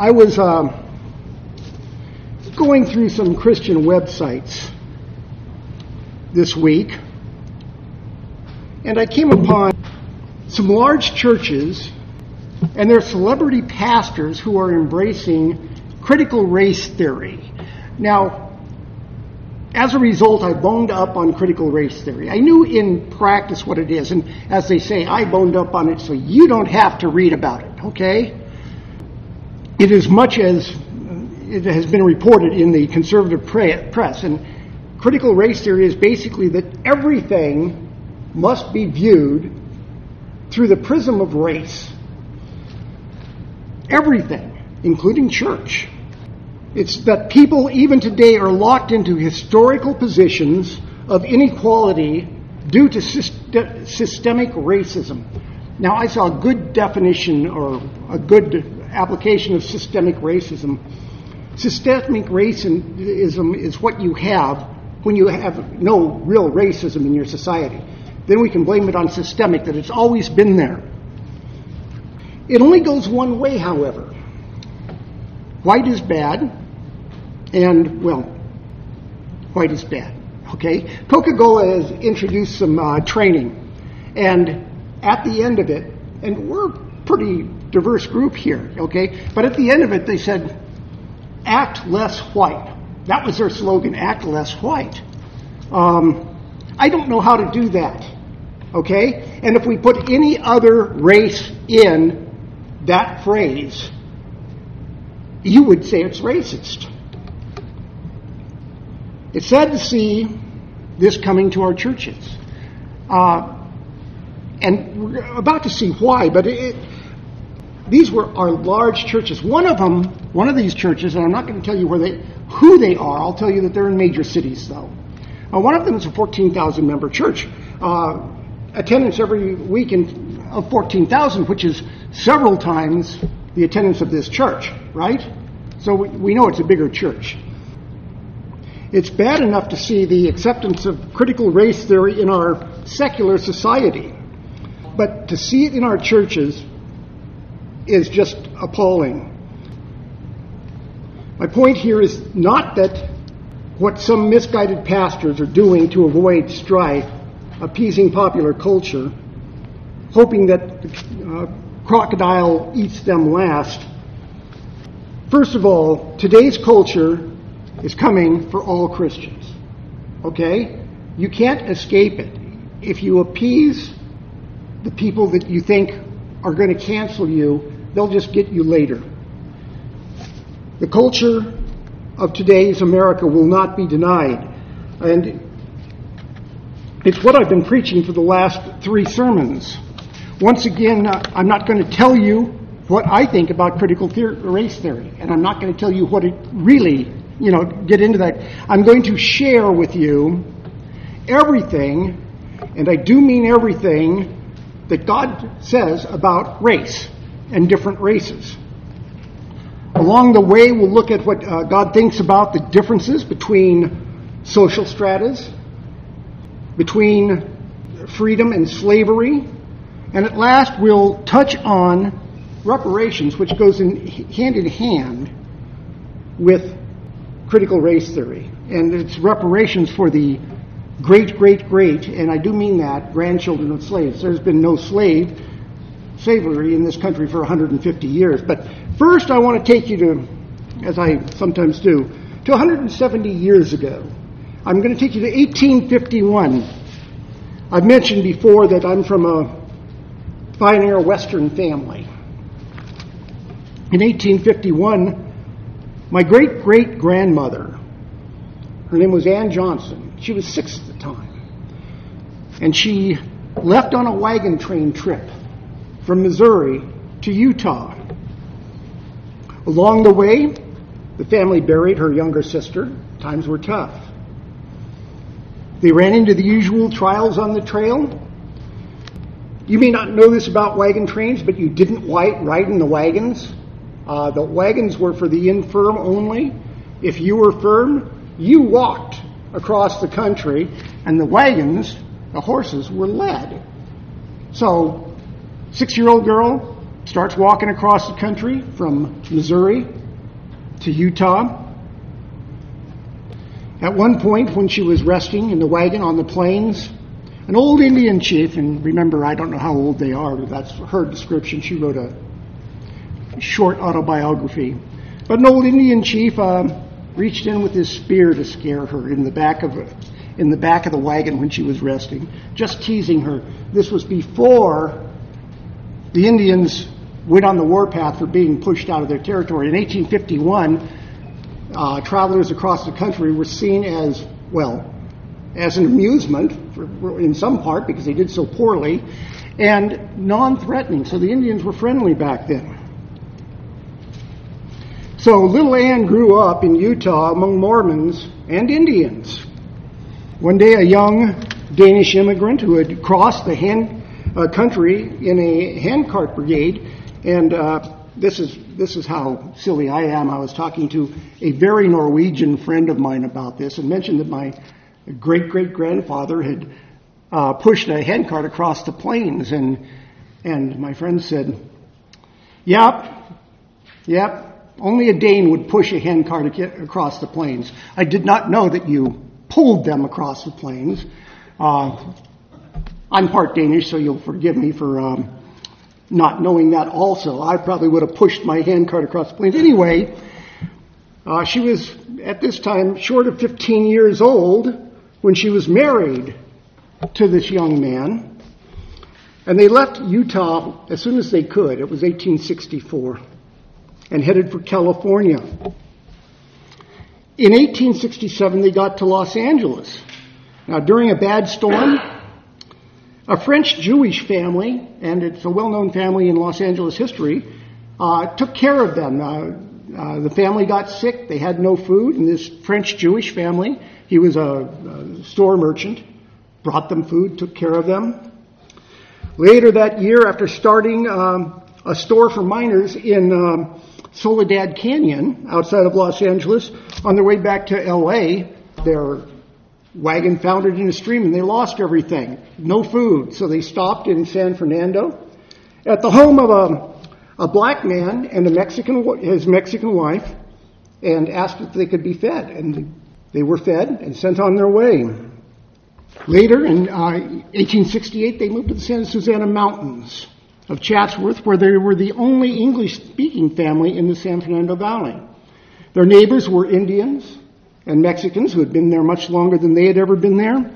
I was um, going through some Christian websites this week, and I came upon some large churches and their celebrity pastors who are embracing critical race theory. Now, as a result, I boned up on critical race theory. I knew in practice what it is, and as they say, I boned up on it so you don't have to read about it, okay? It is much as it has been reported in the conservative press, and critical race theory is basically that everything must be viewed through the prism of race. Everything, including church. It's that people, even today, are locked into historical positions of inequality due to systemic racism. Now, I saw a good definition or a good application of systemic racism. Systemic racism is what you have when you have no real racism in your society. Then we can blame it on systemic, that it's always been there. It only goes one way, however. White is bad, and, well, white is bad. Okay? Coca Cola has introduced some uh, training, and at the end of it, and we're pretty diverse group here, okay? But at the end of it, they said, act less white. That was their slogan, act less white. Um, I don't know how to do that, okay? And if we put any other race in that phrase, you would say it's racist. It's sad to see this coming to our churches. Uh, and we're about to see why, but it, these were our large churches. One of them, one of these churches, and I'm not going to tell you where they, who they are. I'll tell you that they're in major cities, though. Uh, one of them is a 14,000 member church. Uh, attendance every week in, of 14,000, which is several times the attendance of this church, right? So we, we know it's a bigger church. It's bad enough to see the acceptance of critical race theory in our secular society, but to see it in our churches is just appalling. My point here is not that what some misguided pastors are doing to avoid strife, appeasing popular culture, hoping that the uh, crocodile eats them last. First of all, today's culture is coming for all Christians. Okay? You can't escape it. If you appease the people that you think are going to cancel you, they'll just get you later. The culture of today's America will not be denied. And it's what I've been preaching for the last three sermons. Once again, uh, I'm not going to tell you what I think about critical theory, race theory, and I'm not going to tell you what it really you know, get into that. I'm going to share with you everything, and I do mean everything, that God says about race and different races. Along the way, we'll look at what uh, God thinks about the differences between social stratas, between freedom and slavery, and at last we'll touch on reparations, which goes in hand in hand with critical race theory, and it's reparations for the great, great, great, and I do mean that, grandchildren of slaves. There's been no slave slavery in this country for 150 years. But first, I want to take you to, as I sometimes do, to 170 years ago. I'm going to take you to 1851. I've mentioned before that I'm from a pioneer Western family. In 1851, my great great grandmother, her name was Ann Johnson, she was six at the time, and she left on a wagon train trip from Missouri to Utah. Along the way, the family buried her younger sister. Times were tough. They ran into the usual trials on the trail. You may not know this about wagon trains, but you didn't ride in the wagons. Uh, the wagons were for the infirm only. If you were firm, you walked across the country, and the wagons, the horses, were led. So, six year old girl starts walking across the country from Missouri to Utah. At one point, when she was resting in the wagon on the plains, an old Indian chief, and remember, I don't know how old they are, but that's her description. She wrote a short autobiography. But an old Indian chief uh, reached in with his spear to scare her in the back of in the back of the wagon when she was resting, just teasing her. This was before the Indians went on the warpath for being pushed out of their territory. In 1851, uh, travelers across the country were seen as, well, as an amusement for, in some part because they did so poorly, and non threatening. So the Indians were friendly back then. So little Anne grew up in Utah among Mormons and Indians. One day, a young Danish immigrant who had crossed the hand, uh, country in a handcart brigade, and uh, this is this is how silly I am. I was talking to a very Norwegian friend of mine about this, and mentioned that my great great grandfather had uh, pushed a handcart across the plains, and and my friend said, "Yep, yep." Only a Dane would push a handcart across the plains. I did not know that you pulled them across the plains. Uh, I'm part Danish, so you'll forgive me for um, not knowing that also. I probably would have pushed my handcart across the plains. Anyway, uh, she was at this time short of 15 years old when she was married to this young man. And they left Utah as soon as they could. It was 1864 and headed for California. In 1867, they got to Los Angeles. Now, during a bad storm, a French Jewish family, and it's a well known family in Los Angeles history, uh, took care of them. Uh, uh, the family got sick, they had no food, and this French Jewish family, he was a, a store merchant, brought them food, took care of them. Later that year, after starting um, a store for miners in um, Soledad Canyon outside of Los Angeles. On their way back to LA, their wagon foundered in a stream and they lost everything. No food. So they stopped in San Fernando at the home of a, a black man and a Mexican, his Mexican wife and asked if they could be fed. And they were fed and sent on their way. Later, in uh, 1868, they moved to the Santa Susana Mountains of Chatsworth, where they were the only English speaking family in the San Fernando Valley. Their neighbors were Indians and Mexicans who had been there much longer than they had ever been there.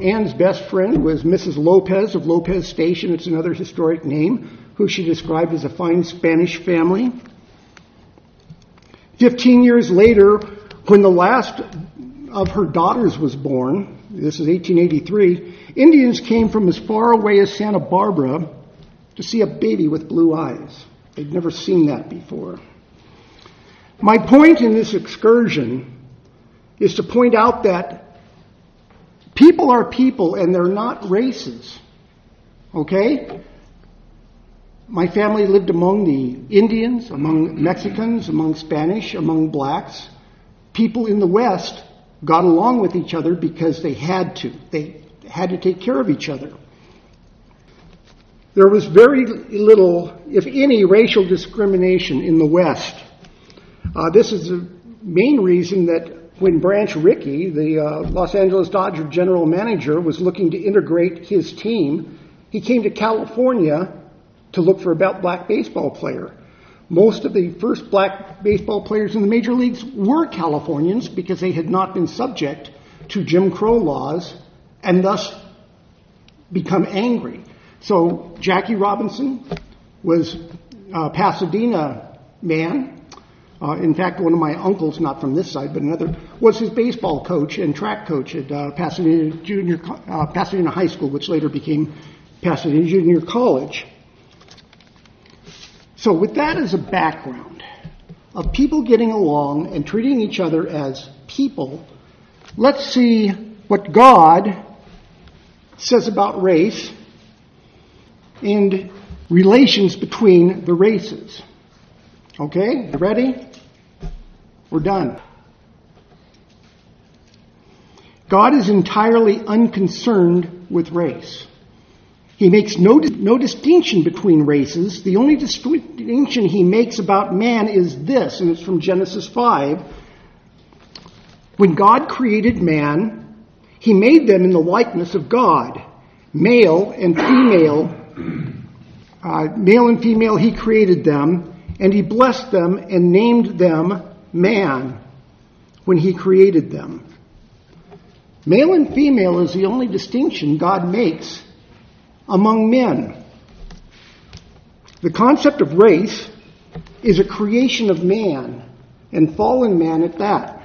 Anne's best friend was Mrs. Lopez of Lopez Station. It's another historic name, who she described as a fine Spanish family. Fifteen years later, when the last of her daughters was born, this is 1883, Indians came from as far away as Santa Barbara to see a baby with blue eyes. They'd never seen that before. My point in this excursion is to point out that people are people and they're not races. Okay? My family lived among the Indians, among Mexicans, among Spanish, among blacks. People in the West got along with each other because they had to. They had to take care of each other. There was very little, if any, racial discrimination in the West. Uh, this is the main reason that when Branch Rickey, the uh, Los Angeles Dodger general manager, was looking to integrate his team, he came to California to look for a black baseball player. Most of the first black baseball players in the major leagues were Californians because they had not been subject to Jim Crow laws and thus become angry. So Jackie Robinson was a Pasadena man. Uh, in fact, one of my uncles, not from this side, but another, was his baseball coach and track coach at uh, Pasadena Junior, uh, Pasadena High School, which later became Pasadena Junior College. So, with that as a background of people getting along and treating each other as people, let's see what God says about race and relations between the races. Okay? You ready? We're done. God is entirely unconcerned with race. He makes no, no distinction between races. The only distinction he makes about man is this, and it's from Genesis 5. When God created man, he made them in the likeness of God. Male and female, uh, male and female, he created them, and he blessed them and named them man when he created them. Male and female is the only distinction God makes among men. The concept of race is a creation of man, and fallen man at that.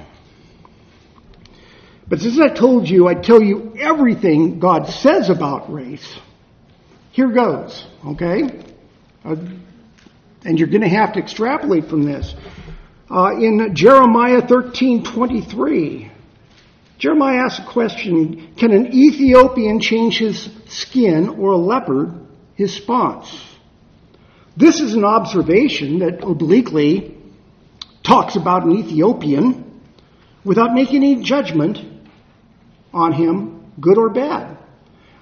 But since I told you, I'd tell you everything God says about race. Here goes, okay? Uh, and you're going to have to extrapolate from this. Uh, in Jeremiah 13:23, Jeremiah asks a question: Can an Ethiopian change his skin, or a leopard his spots? This is an observation that obliquely talks about an Ethiopian without making any judgment on him, good or bad.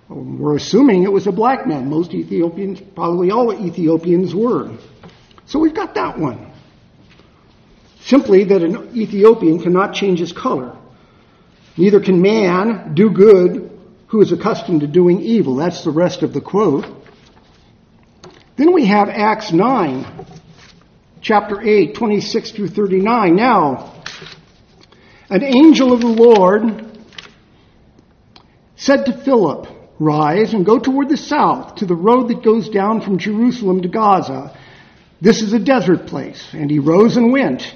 We're assuming it was a black man. Most Ethiopians, probably all Ethiopians were. So we've got that one. Simply that an Ethiopian cannot change his color. Neither can man do good who is accustomed to doing evil. That's the rest of the quote. Then we have Acts 9, chapter 8, 26 through 39. Now, an angel of the Lord said to Philip, Rise and go toward the south to the road that goes down from Jerusalem to Gaza. This is a desert place. And he rose and went.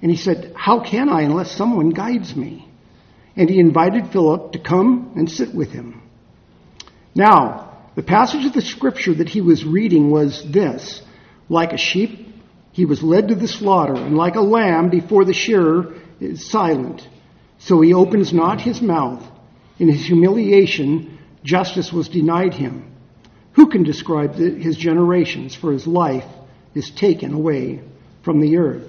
And he said, How can I unless someone guides me? And he invited Philip to come and sit with him. Now, the passage of the scripture that he was reading was this Like a sheep, he was led to the slaughter, and like a lamb before the shearer is silent. So he opens not his mouth. In his humiliation, justice was denied him. Who can describe his generations? For his life is taken away from the earth.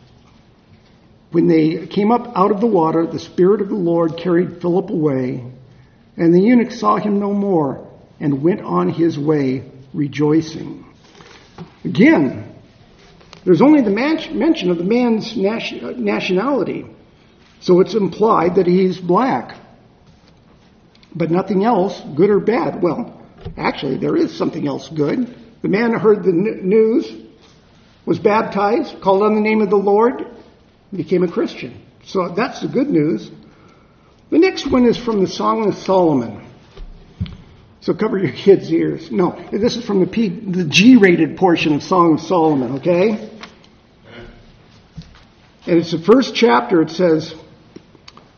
When they came up out of the water, the Spirit of the Lord carried Philip away, and the eunuch saw him no more and went on his way rejoicing. Again, there's only the mention of the man's nationality, so it's implied that he's black but nothing else, good or bad. Well, actually, there is something else good. The man heard the news, was baptized, called on the name of the Lord, became a Christian. So that's the good news. The next one is from the Song of Solomon. So cover your kids' ears. No, this is from the, P, the G-rated portion of Song of Solomon, okay? And it's the first chapter. It says,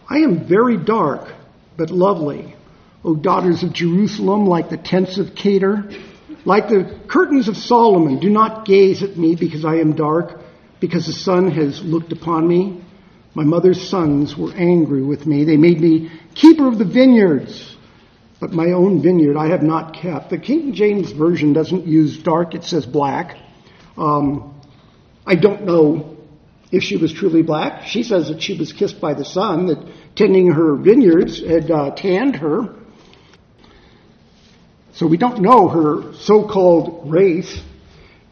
I am very dark, but lovely. O daughters of Jerusalem, like the tents of Kedar, like the curtains of Solomon, do not gaze at me because I am dark, because the sun has looked upon me. My mother's sons were angry with me. They made me keeper of the vineyards, but my own vineyard I have not kept. The King James Version doesn't use dark, it says black. Um, I don't know if she was truly black. She says that she was kissed by the sun, that tending her vineyards had uh, tanned her. So we don't know her so-called race.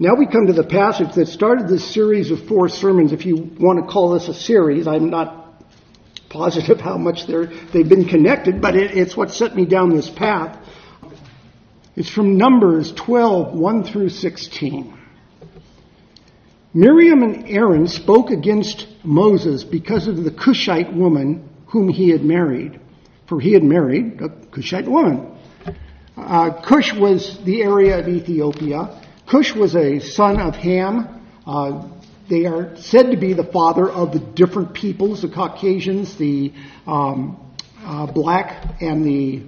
Now we come to the passage that started this series of four sermons. If you want to call this a series, I'm not positive how much they've been connected, but it, it's what set me down this path. It's from Numbers 12, 1 through 16. Miriam and Aaron spoke against Moses because of the Cushite woman whom he had married, for he had married a Cushite woman. Uh, Cush was the area of Ethiopia. Cush was a son of Ham. Uh, they are said to be the father of the different peoples, the Caucasians, the um, uh, black, and the.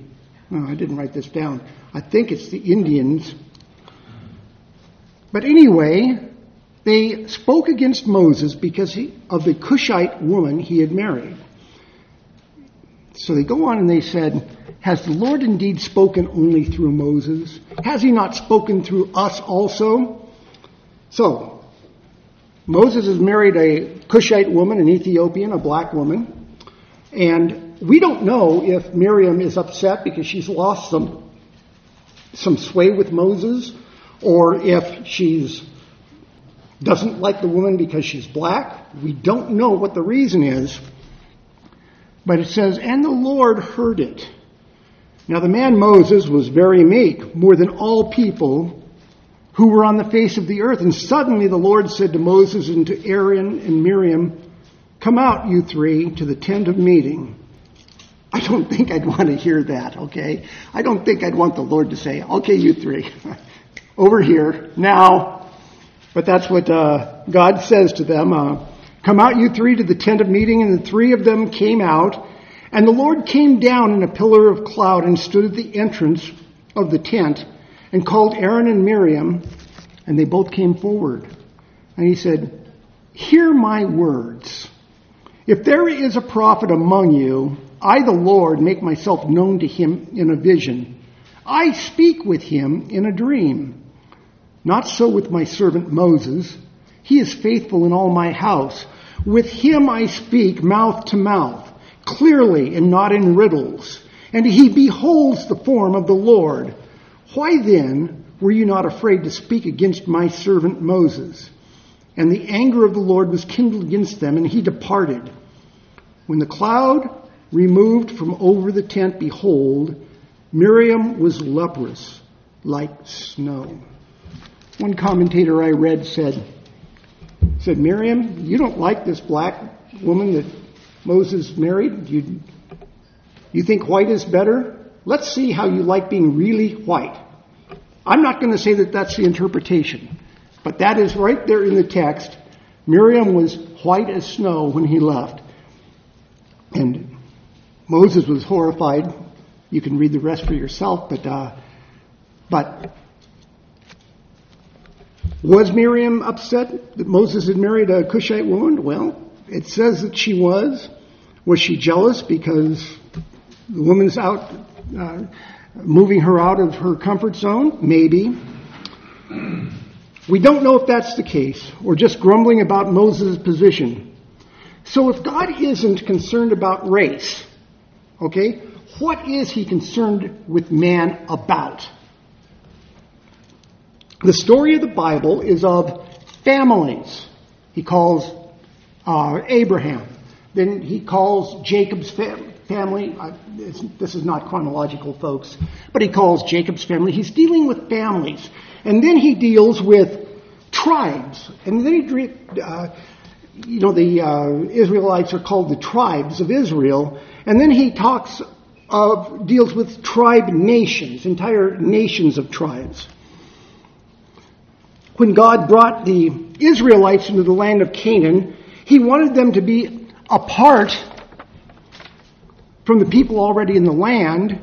Oh, I didn't write this down. I think it's the Indians. But anyway, they spoke against Moses because he, of the Cushite woman he had married. So they go on and they said, Has the Lord indeed spoken only through Moses? Has he not spoken through us also? So, Moses has married a Cushite woman, an Ethiopian, a black woman, and we don't know if Miriam is upset because she's lost some, some sway with Moses, or if she's doesn't like the woman because she's black. We don't know what the reason is. But it says, and the Lord heard it. Now the man Moses was very meek, more than all people who were on the face of the earth. And suddenly the Lord said to Moses and to Aaron and Miriam, Come out, you three, to the tent of meeting. I don't think I'd want to hear that, okay? I don't think I'd want the Lord to say, Okay, you three, over here, now. But that's what uh, God says to them. Uh, Come out, you three, to the tent of meeting. And the three of them came out. And the Lord came down in a pillar of cloud and stood at the entrance of the tent and called Aaron and Miriam. And they both came forward. And he said, Hear my words. If there is a prophet among you, I, the Lord, make myself known to him in a vision. I speak with him in a dream. Not so with my servant Moses. He is faithful in all my house. With him I speak mouth to mouth, clearly and not in riddles. And he beholds the form of the Lord. Why then were you not afraid to speak against my servant Moses? And the anger of the Lord was kindled against them, and he departed. When the cloud removed from over the tent, behold, Miriam was leprous like snow. One commentator I read said, said, Miriam, you don't like this black woman that Moses married? You, you think white is better? Let's see how you like being really white. I'm not going to say that that's the interpretation, but that is right there in the text. Miriam was white as snow when he left. And Moses was horrified. You can read the rest for yourself, but, uh, but was Miriam upset that Moses had married a Cushite woman? Well, it says that she was. Was she jealous because the woman's out, uh, moving her out of her comfort zone? Maybe. We don't know if that's the case, or just grumbling about Moses' position. So if God isn't concerned about race, okay, what is he concerned with man about? The story of the Bible is of families. He calls uh, Abraham. Then he calls Jacob's fam- family. Uh, this is not chronological, folks, but he calls Jacob's family. He's dealing with families. And then he deals with tribes. And then he, uh, you know, the uh, Israelites are called the tribes of Israel. And then he talks of, deals with tribe nations, entire nations of tribes when God brought the Israelites into the land of Canaan, He wanted them to be apart from the people already in the land,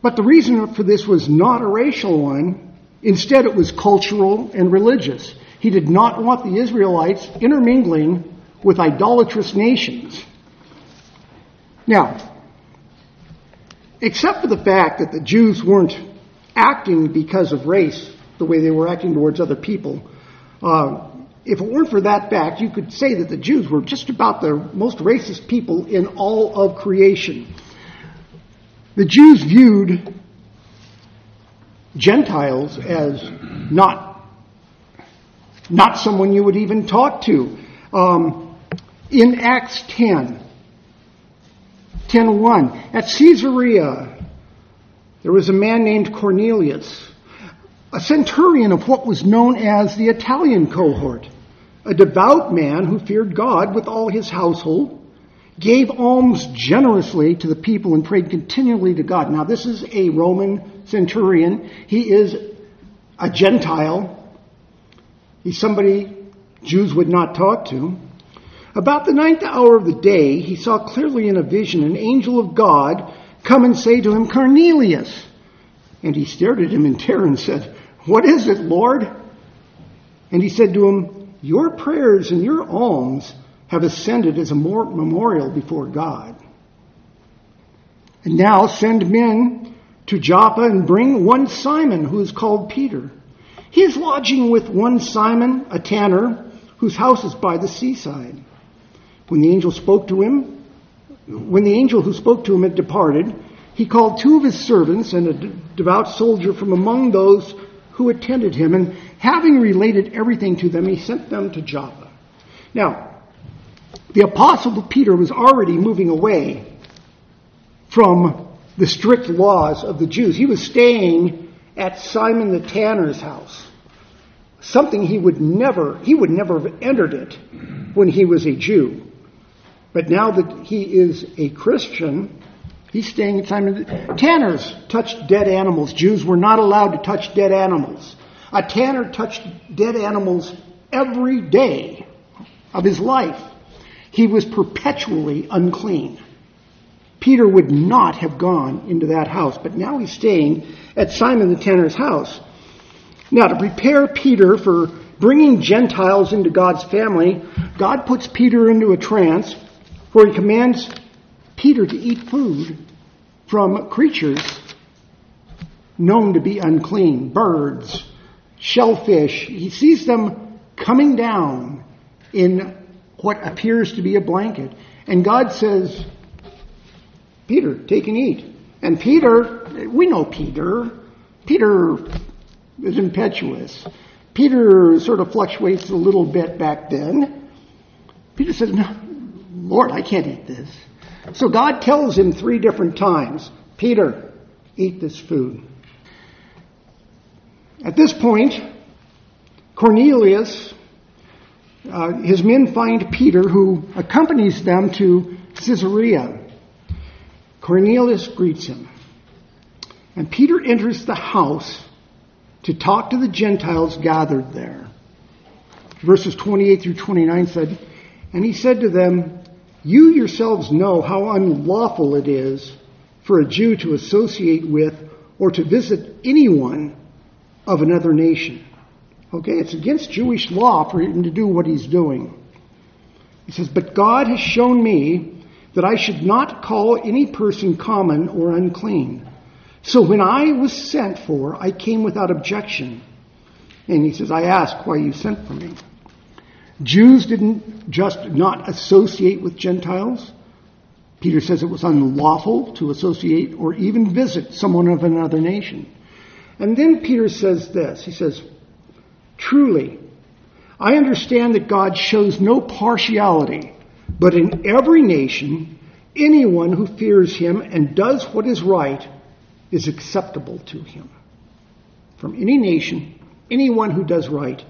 but the reason for this was not a racial one. Instead, it was cultural and religious. He did not want the Israelites intermingling with idolatrous nations. Now, except for the fact that the Jews weren't acting because of race, the way they were acting towards other people. Uh, if it weren't for that fact, you could say that the Jews were just about the most racist people in all of creation. The Jews viewed Gentiles as not, not someone you would even talk to. Um, in Acts 10, 10.1, at Caesarea, there was a man named Cornelius, a centurion of what was known as the Italian cohort, a devout man who feared God with all his household, gave alms generously to the people, and prayed continually to God. Now, this is a Roman centurion. He is a Gentile. He's somebody Jews would not talk to. About the ninth hour of the day, he saw clearly in a vision an angel of God come and say to him, Cornelius. And he stared at him in terror and said, What is it, Lord? And he said to him, Your prayers and your alms have ascended as a memorial before God. And now send men to Joppa and bring one Simon who is called Peter. He is lodging with one Simon, a tanner, whose house is by the seaside. When the angel spoke to him, when the angel who spoke to him had departed, he called two of his servants and a devout soldier from among those who attended him, and having related everything to them, he sent them to Joppa. Now, the apostle Peter was already moving away from the strict laws of the Jews. He was staying at Simon the tanner's house. Something he would never, he would never have entered it when he was a Jew. But now that he is a Christian, he's staying at Simon. Tanners touched dead animals. Jews were not allowed to touch dead animals. A tanner touched dead animals every day of his life. He was perpetually unclean. Peter would not have gone into that house, but now he's staying at Simon the tanner's house. Now, to prepare Peter for bringing Gentiles into God's family, God puts Peter into a trance where he commands Peter to eat food from creatures known to be unclean birds, shellfish. He sees them coming down in what appears to be a blanket. And God says, Peter, take and eat. And Peter, we know Peter. Peter is impetuous. Peter sort of fluctuates a little bit back then. Peter says, no, Lord, I can't eat this. So God tells him three different times, Peter, eat this food. At this point, Cornelius uh, his men find Peter, who accompanies them to Caesarea. Cornelius greets him. And Peter enters the house to talk to the Gentiles gathered there. Verses 28 through 29 said, And he said to them, You yourselves know how unlawful it is for a Jew to associate with or to visit anyone of another nation. Okay, it's against Jewish law for him to do what he's doing. He says, But God has shown me that I should not call any person common or unclean. So when I was sent for, I came without objection. And he says, I ask why you sent for me. Jews didn't just not associate with Gentiles. Peter says it was unlawful to associate or even visit someone of another nation. And then Peter says this. He says, Truly, I understand that God shows no partiality, but in every nation, anyone who fears him and does what is right is acceptable to him. From any nation, anyone who does right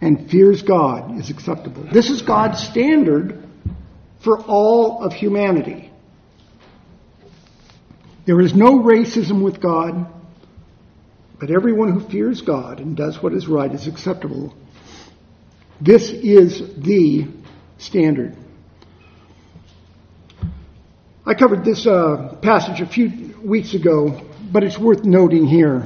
and fears God is acceptable. This is God's standard for all of humanity. There is no racism with God. But everyone who fears God and does what is right is acceptable. This is the standard. I covered this uh, passage a few weeks ago, but it's worth noting here.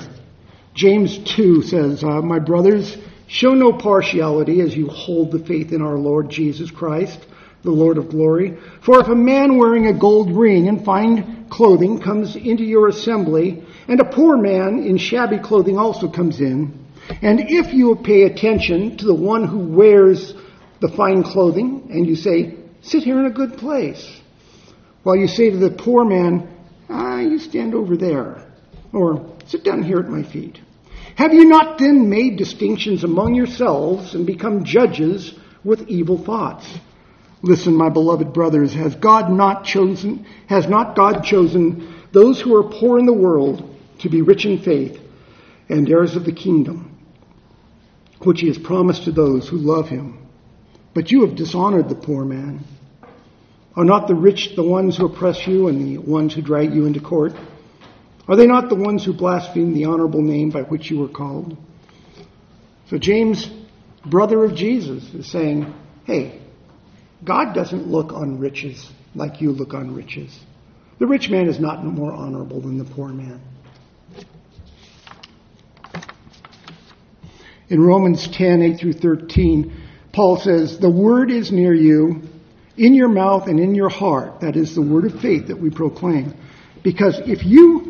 James 2 says, uh, My brothers, show no partiality as you hold the faith in our Lord Jesus Christ, the Lord of glory. For if a man wearing a gold ring and fine clothing comes into your assembly, and a poor man in shabby clothing also comes in. And if you pay attention to the one who wears the fine clothing, and you say, sit here in a good place, while you say to the poor man, ah, you stand over there, or sit down here at my feet. Have you not then made distinctions among yourselves and become judges with evil thoughts? Listen, my beloved brothers, has God not chosen, has not God chosen those who are poor in the world to be rich in faith and heirs of the kingdom, which he has promised to those who love him. But you have dishonored the poor man. Are not the rich the ones who oppress you and the ones who drag you into court? Are they not the ones who blaspheme the honorable name by which you were called? So James, brother of Jesus, is saying, hey, God doesn't look on riches like you look on riches. The rich man is not more honorable than the poor man. In Romans 10, 8 through 13, Paul says, The word is near you, in your mouth and in your heart. That is the word of faith that we proclaim. Because if you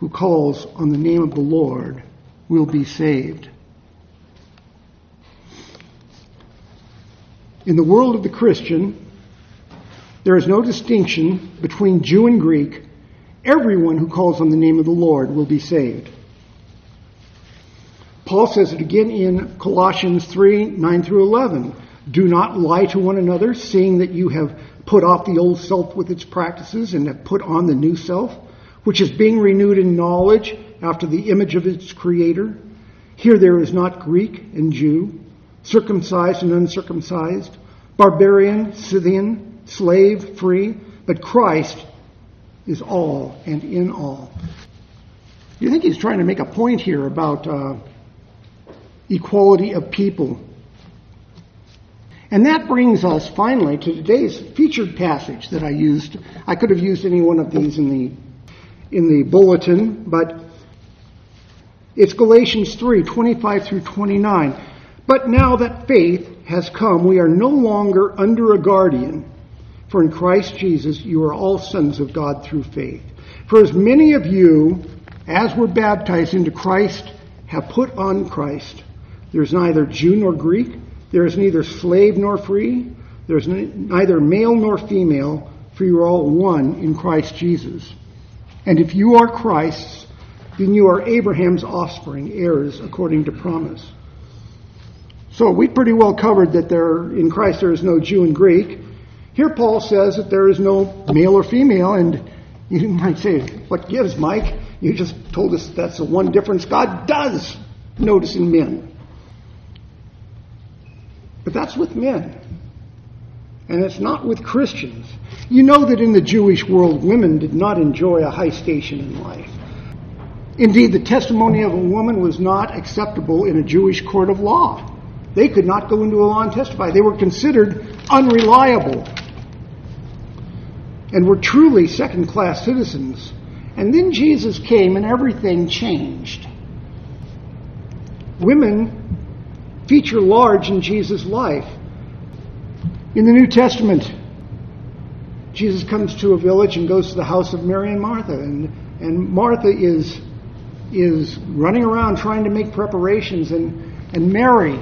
who calls on the name of the Lord will be saved. In the world of the Christian, there is no distinction between Jew and Greek. Everyone who calls on the name of the Lord will be saved. Paul says it again in Colossians 3 9 through 11. Do not lie to one another, seeing that you have put off the old self with its practices and have put on the new self, which is being renewed in knowledge after the image of its creator. Here there is not Greek and Jew, circumcised and uncircumcised, barbarian, Scythian, slave, free, but Christ is all and in all. You think he's trying to make a point here about uh, equality of people? And that brings us finally to today's featured passage that I used. I could have used any one of these in the in the bulletin, but it's Galatians 3, 25 through 29. But now that faith has come, we are no longer under a guardian. For in Christ Jesus you are all sons of God through faith. For as many of you as were baptized into Christ have put on Christ. There is neither Jew nor Greek, there is neither slave nor free, there is neither male nor female, for you are all one in Christ Jesus. And if you are Christ's, then you are Abraham's offspring, heirs according to promise. So we pretty well covered that there in Christ there is no Jew and Greek. Here Paul says that there is no male or female, and you might say, "What gives, Mike? You just told us that's the one difference God does notice in men." But that's with men. And it's not with Christians. You know that in the Jewish world, women did not enjoy a high station in life. Indeed, the testimony of a woman was not acceptable in a Jewish court of law. They could not go into a law and testify. They were considered unreliable and were truly second class citizens. And then Jesus came and everything changed. Women feature large in Jesus' life. In the New Testament, Jesus comes to a village and goes to the house of Mary and Martha, and, and Martha is, is running around trying to make preparations, and, and Mary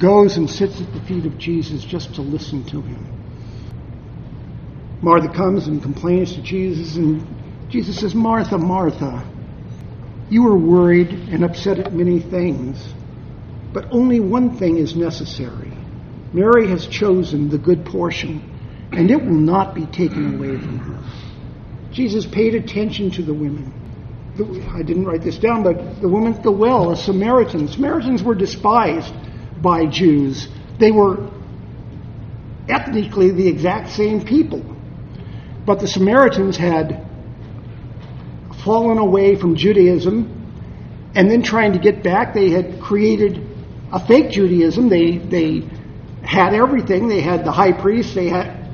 goes and sits at the feet of Jesus just to listen to him. Martha comes and complains to Jesus, and Jesus says, Martha, Martha, you are worried and upset at many things, but only one thing is necessary. Mary has chosen the good portion, and it will not be taken away from her. Jesus paid attention to the women. I didn't write this down, but the woman at the well, a Samaritan. Samaritans were despised by Jews. They were ethnically the exact same people. But the Samaritans had fallen away from Judaism and then trying to get back, they had created a fake Judaism. They, they had everything. They had the high priest. They had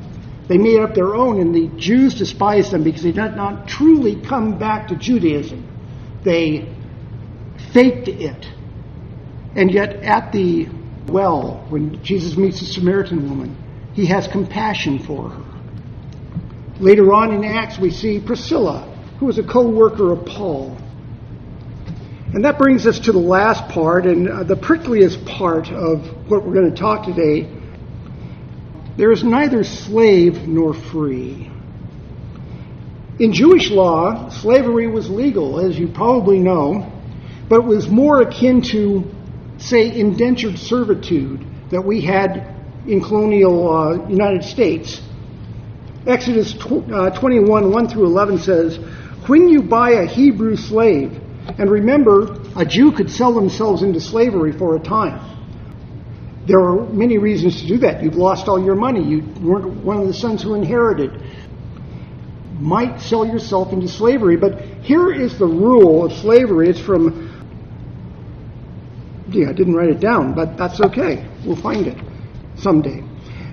they made up their own, and the Jews despised them because they did not truly come back to Judaism. They faked it. And yet, at the well, when Jesus meets the Samaritan woman, he has compassion for her. Later on in Acts, we see Priscilla, who was a co worker of Paul. And that brings us to the last part and uh, the prickliest part of what we're going to talk today. There is neither slave nor free. In Jewish law, slavery was legal, as you probably know, but it was more akin to, say, indentured servitude that we had in colonial uh, United States. Exodus tw- uh, 21, 1 through 11 says, When you buy a Hebrew slave, and remember, a Jew could sell themselves into slavery for a time. There are many reasons to do that. You've lost all your money. You weren't one of the sons who inherited. Might sell yourself into slavery. But here is the rule of slavery. It's from, gee, I didn't write it down, but that's okay. We'll find it someday.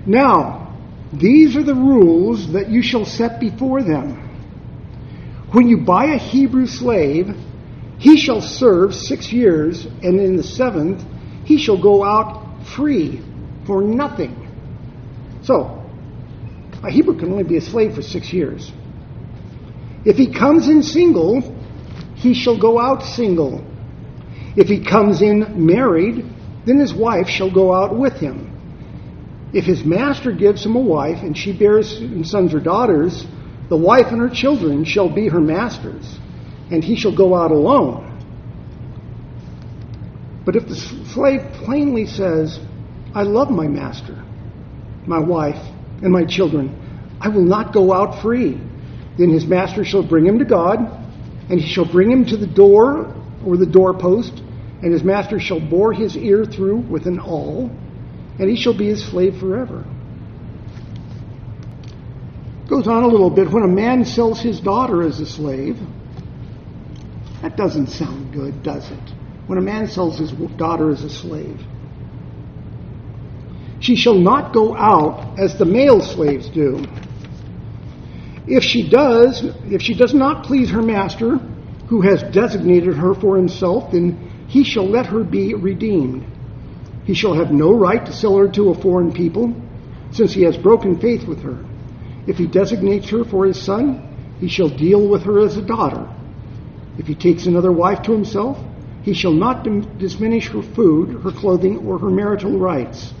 Now, these are the rules that you shall set before them. When you buy a Hebrew slave, he shall serve six years, and in the seventh he shall go out free for nothing. So, a Hebrew can only be a slave for six years. If he comes in single, he shall go out single. If he comes in married, then his wife shall go out with him. If his master gives him a wife, and she bears sons or daughters, the wife and her children shall be her master's, and he shall go out alone. But if the slave plainly says, I love my master, my wife, and my children, I will not go out free, then his master shall bring him to God, and he shall bring him to the door or the doorpost, and his master shall bore his ear through with an awl and he shall be his slave forever. Goes on a little bit. When a man sells his daughter as a slave, that doesn't sound good, does it? When a man sells his daughter as a slave, she shall not go out as the male slaves do. If she does, if she does not please her master, who has designated her for himself, then he shall let her be redeemed. He shall have no right to sell her to a foreign people, since he has broken faith with her. If he designates her for his son, he shall deal with her as a daughter. If he takes another wife to himself, he shall not diminish her food, her clothing, or her marital rights.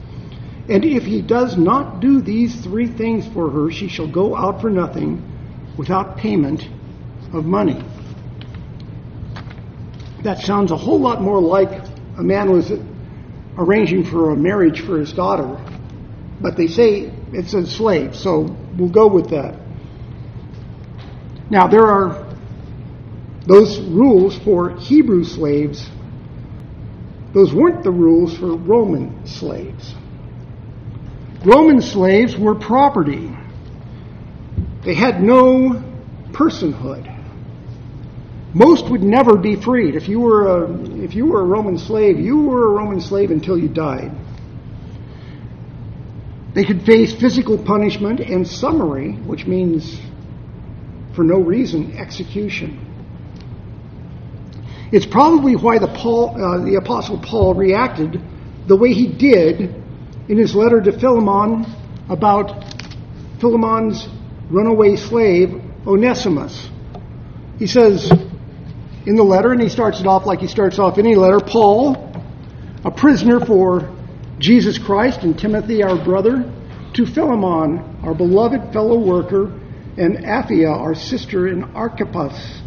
And if he does not do these three things for her, she shall go out for nothing without payment of money. That sounds a whole lot more like a man was arranging for a marriage for his daughter, but they say it's a slave, so we'll go with that. Now, there are those rules for Hebrew slaves, those weren't the rules for Roman slaves. Roman slaves were property. They had no personhood. Most would never be freed. If you were a, if you were a Roman slave, you were a Roman slave until you died. They could face physical punishment and summary, which means for no reason execution. It's probably why the, Paul, uh, the Apostle Paul reacted the way he did in his letter to Philemon about Philemon's runaway slave, Onesimus. He says, in the letter, and he starts it off like he starts off any letter Paul, a prisoner for Jesus Christ, and Timothy, our brother, to Philemon, our beloved fellow worker, and Apphia, our sister, in Archippus,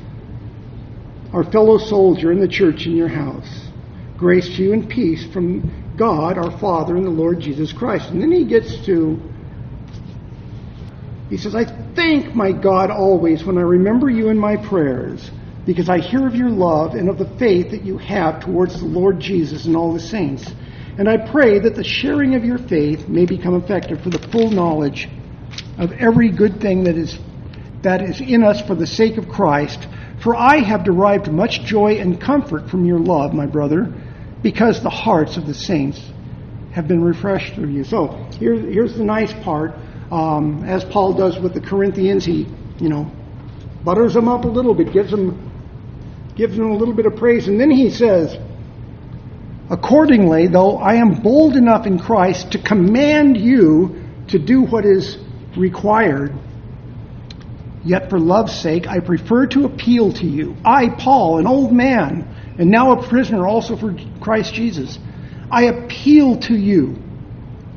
our fellow soldier in the church in your house. Grace to you and peace from God, our Father, and the Lord Jesus Christ. And then he gets to, he says, I thank my God always when I remember you in my prayers because I hear of your love and of the faith that you have towards the Lord Jesus and all the saints. And I pray that the sharing of your faith may become effective for the full knowledge of every good thing that is, that is in us for the sake of Christ. For I have derived much joy and comfort from your love, my brother, because the hearts of the saints have been refreshed through you. So here, here's the nice part. Um, as Paul does with the Corinthians, he, you know, butters them up a little bit, gives them gives him a little bit of praise, and then he says, Accordingly, though I am bold enough in Christ to command you to do what is required, yet for love's sake I prefer to appeal to you. I, Paul, an old man, and now a prisoner also for Christ Jesus. I appeal to you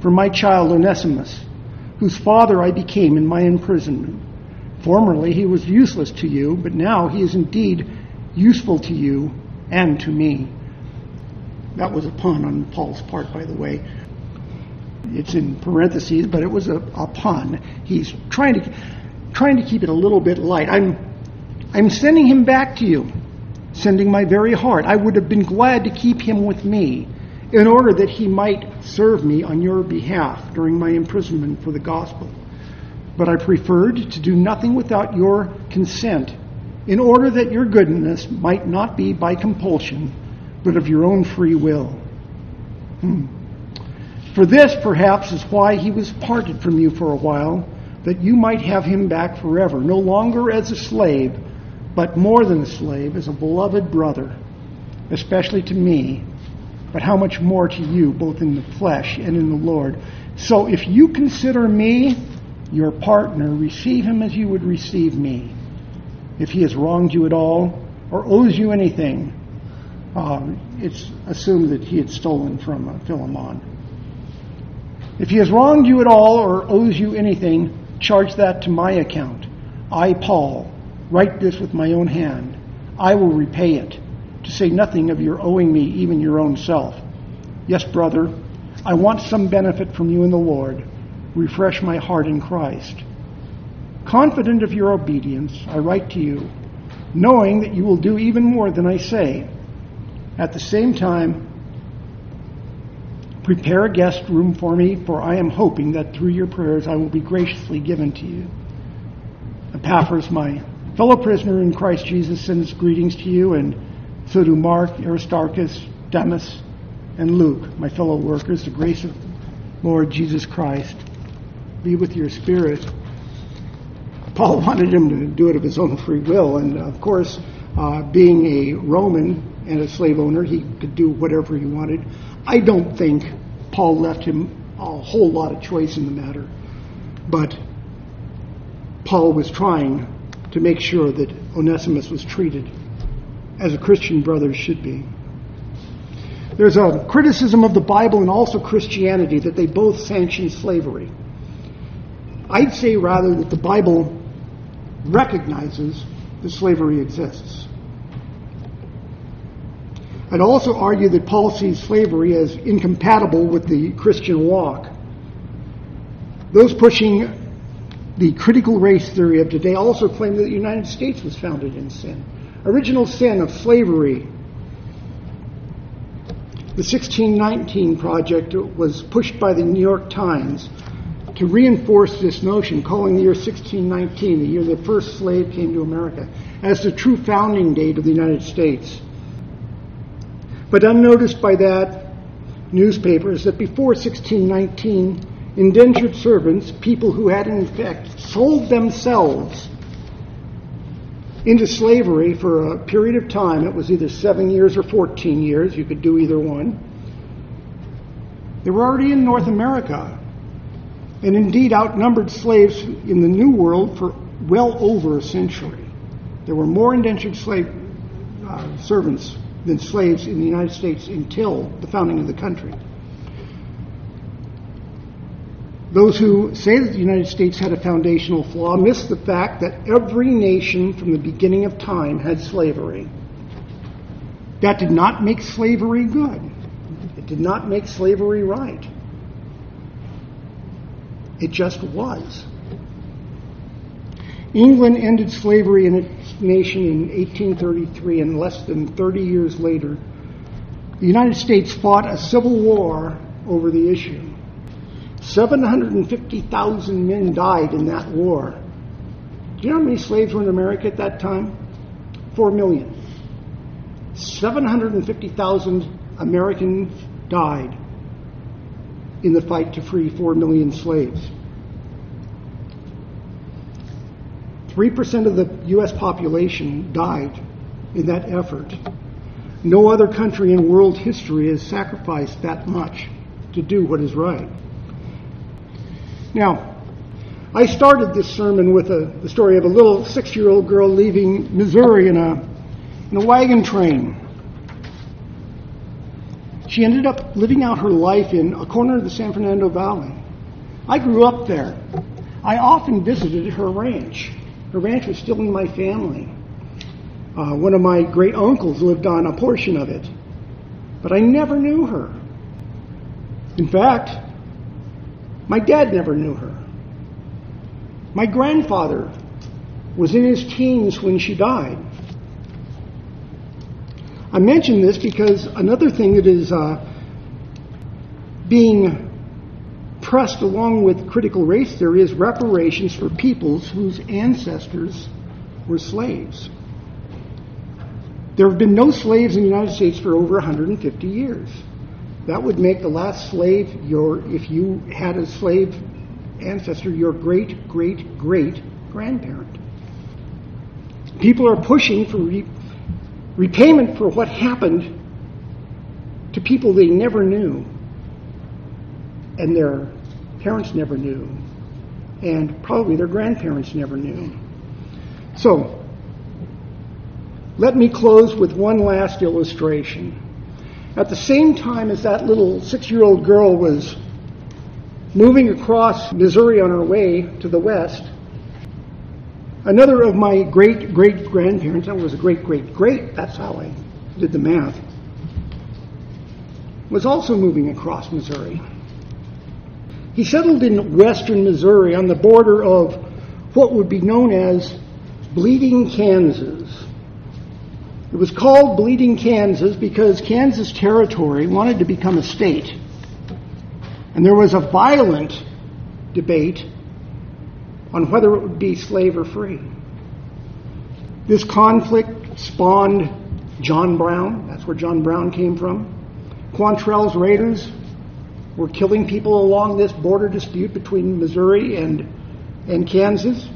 for my child Onesimus, whose father I became in my imprisonment. Formerly he was useless to you, but now he is indeed useful to you and to me. That was a pun on Paul's part, by the way. It's in parentheses, but it was a, a pun. He's trying to trying to keep it a little bit light. I'm I'm sending him back to you, sending my very heart. I would have been glad to keep him with me in order that he might serve me on your behalf during my imprisonment for the gospel. But I preferred to do nothing without your consent, in order that your goodness might not be by compulsion, but of your own free will. Hmm. For this, perhaps, is why he was parted from you for a while, that you might have him back forever, no longer as a slave, but more than a slave, as a beloved brother, especially to me but how much more to you, both in the flesh and in the Lord. So if you consider me your partner, receive him as you would receive me. If he has wronged you at all or owes you anything, um, it's assumed that he had stolen from uh, Philemon. If he has wronged you at all or owes you anything, charge that to my account. I, Paul, write this with my own hand. I will repay it to say nothing of your owing me even your own self. Yes, brother, I want some benefit from you in the Lord. Refresh my heart in Christ. Confident of your obedience, I write to you, knowing that you will do even more than I say. At the same time, prepare a guest room for me, for I am hoping that through your prayers I will be graciously given to you. Epaphras, my fellow prisoner in Christ Jesus, sends greetings to you and so do Mark, Aristarchus, Demas, and Luke, my fellow workers. The grace of Lord Jesus Christ be with your spirit. Paul wanted him to do it of his own free will, and of course, uh, being a Roman and a slave owner, he could do whatever he wanted. I don't think Paul left him a whole lot of choice in the matter, but Paul was trying to make sure that Onesimus was treated as a Christian brother should be. There's a criticism of the Bible and also Christianity that they both sanction slavery. I'd say rather that the Bible recognizes that slavery exists. I'd also argue that Paul sees slavery as incompatible with the Christian walk. Those pushing the critical race theory of today also claim that the United States was founded in sin original sin of slavery. The 1619 Project was pushed by the New York Times to reinforce this notion, calling the year 1619, the year the first slave came to America, as the true founding date of the United States. But unnoticed by that newspaper is that before 1619, indentured servants, people who had in fact sold themselves into slavery for a period of time. It was either seven years or 14 years. You could do either one. They were already in North America and indeed outnumbered slaves in the New World for well over a century. There were more indentured slave uh, servants than slaves in the United States until the founding of the country. Those who say that the United States had a foundational flaw miss the fact that every nation from the beginning of time had slavery. That did not make slavery good. It did not make slavery right. It just was. England ended slavery in its nation in 1833, and less than 30 years later, the United States fought a civil war over the issue. 750,000 men died in that war. Do you know how many slaves were in America at that time? Four million. 750,000 Americans died in the fight to free four million slaves. 3% of the U.S. population died in that effort. No other country in world history has sacrificed that much to do what is right. Now, I started this sermon with a, the story of a little six year old girl leaving Missouri in a, in a wagon train. She ended up living out her life in a corner of the San Fernando Valley. I grew up there. I often visited her ranch. Her ranch was still in my family. Uh, one of my great uncles lived on a portion of it, but I never knew her. In fact, my dad never knew her. My grandfather was in his teens when she died. I mention this because another thing that is uh, being along with critical race theory is reparations for peoples whose ancestors were slaves. There have been no slaves in the United States for over 150 years. That would make the last slave your, if you had a slave ancestor, your great, great, great grandparent. People are pushing for re- repayment for what happened to people they never knew and their parents never knew, and probably their grandparents never knew. So, let me close with one last illustration. At the same time as that little six year old girl was moving across Missouri on her way to the west, another of my great great grandparents, I was a great great great, that's how I did the math, was also moving across Missouri. He settled in western Missouri on the border of what would be known as Bleeding, Kansas. It was called Bleeding Kansas because Kansas Territory wanted to become a state. And there was a violent debate on whether it would be slave or free. This conflict spawned John Brown. That's where John Brown came from. Quantrill's Raiders were killing people along this border dispute between Missouri and, and Kansas.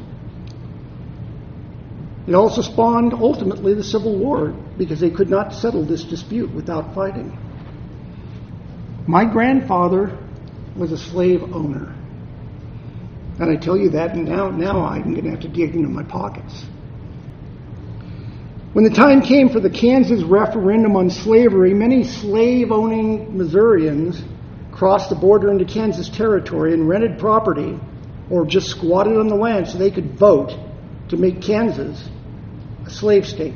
It also spawned ultimately the Civil War because they could not settle this dispute without fighting. My grandfather was a slave owner. And I tell you that, and now, now I'm going to have to dig into my pockets. When the time came for the Kansas referendum on slavery, many slave owning Missourians crossed the border into Kansas territory and rented property or just squatted on the land so they could vote to make Kansas a slave state.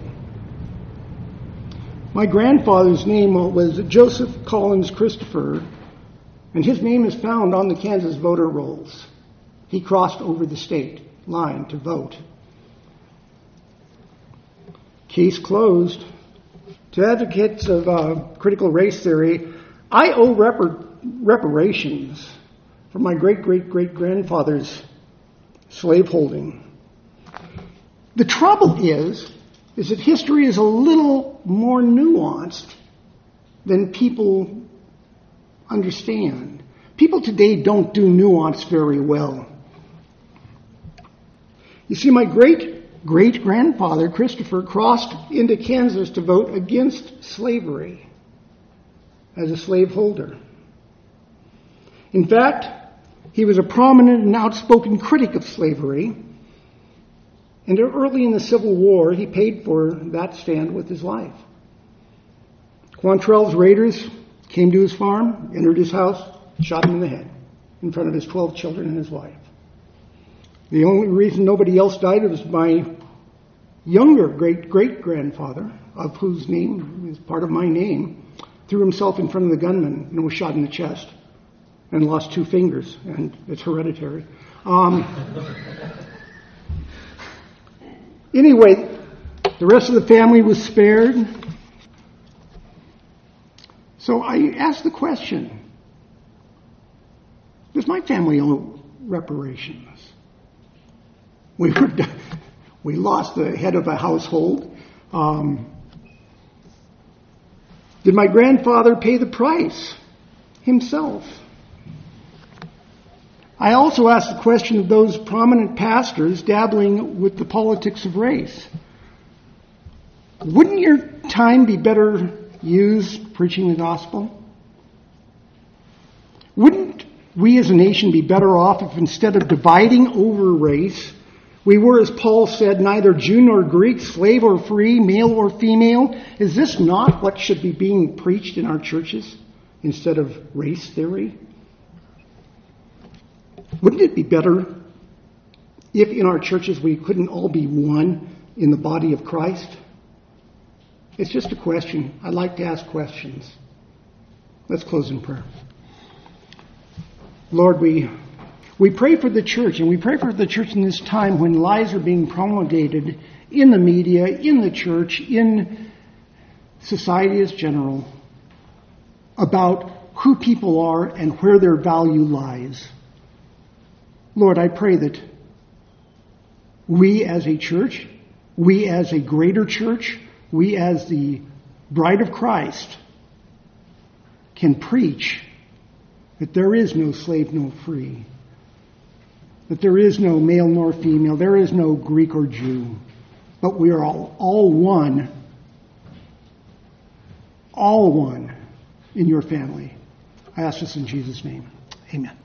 My grandfather's name was Joseph Collins Christopher, and his name is found on the Kansas voter rolls. He crossed over the state line to vote. Case closed. To advocates of uh, critical race theory, I owe reparations for my great great great grandfather's slaveholding. The trouble is, is that history is a little more nuanced than people understand. People today don't do nuance very well. You see, my great great grandfather, Christopher, crossed into Kansas to vote against slavery as a slaveholder. In fact, he was a prominent and outspoken critic of slavery. And early in the Civil War, he paid for that stand with his life. Quantrill's raiders came to his farm, entered his house, shot him in the head in front of his 12 children and his wife. The only reason nobody else died was my younger great great grandfather, of whose name is part of my name, threw himself in front of the gunman and was shot in the chest and lost two fingers, and it's hereditary. Um, anyway, the rest of the family was spared. So I asked the question Does my family owe reparations? We, were, we lost the head of a household. Um, did my grandfather pay the price himself? I also asked the question of those prominent pastors dabbling with the politics of race. Wouldn't your time be better used preaching the gospel? Wouldn't we as a nation be better off if instead of dividing over race, we were, as Paul said, neither Jew nor Greek, slave or free, male or female? Is this not what should be being preached in our churches? instead of race theory? Wouldn't it be better if in our churches we couldn't all be one in the body of Christ? It's just a question. I like to ask questions. Let's close in prayer. Lord, we, we pray for the church, and we pray for the church in this time when lies are being promulgated in the media, in the church, in society as general, about who people are and where their value lies. Lord, I pray that we as a church, we as a greater church, we as the bride of Christ can preach that there is no slave nor free, that there is no male nor female, there is no Greek or Jew, but we are all, all one, all one in your family. I ask this in Jesus' name. Amen.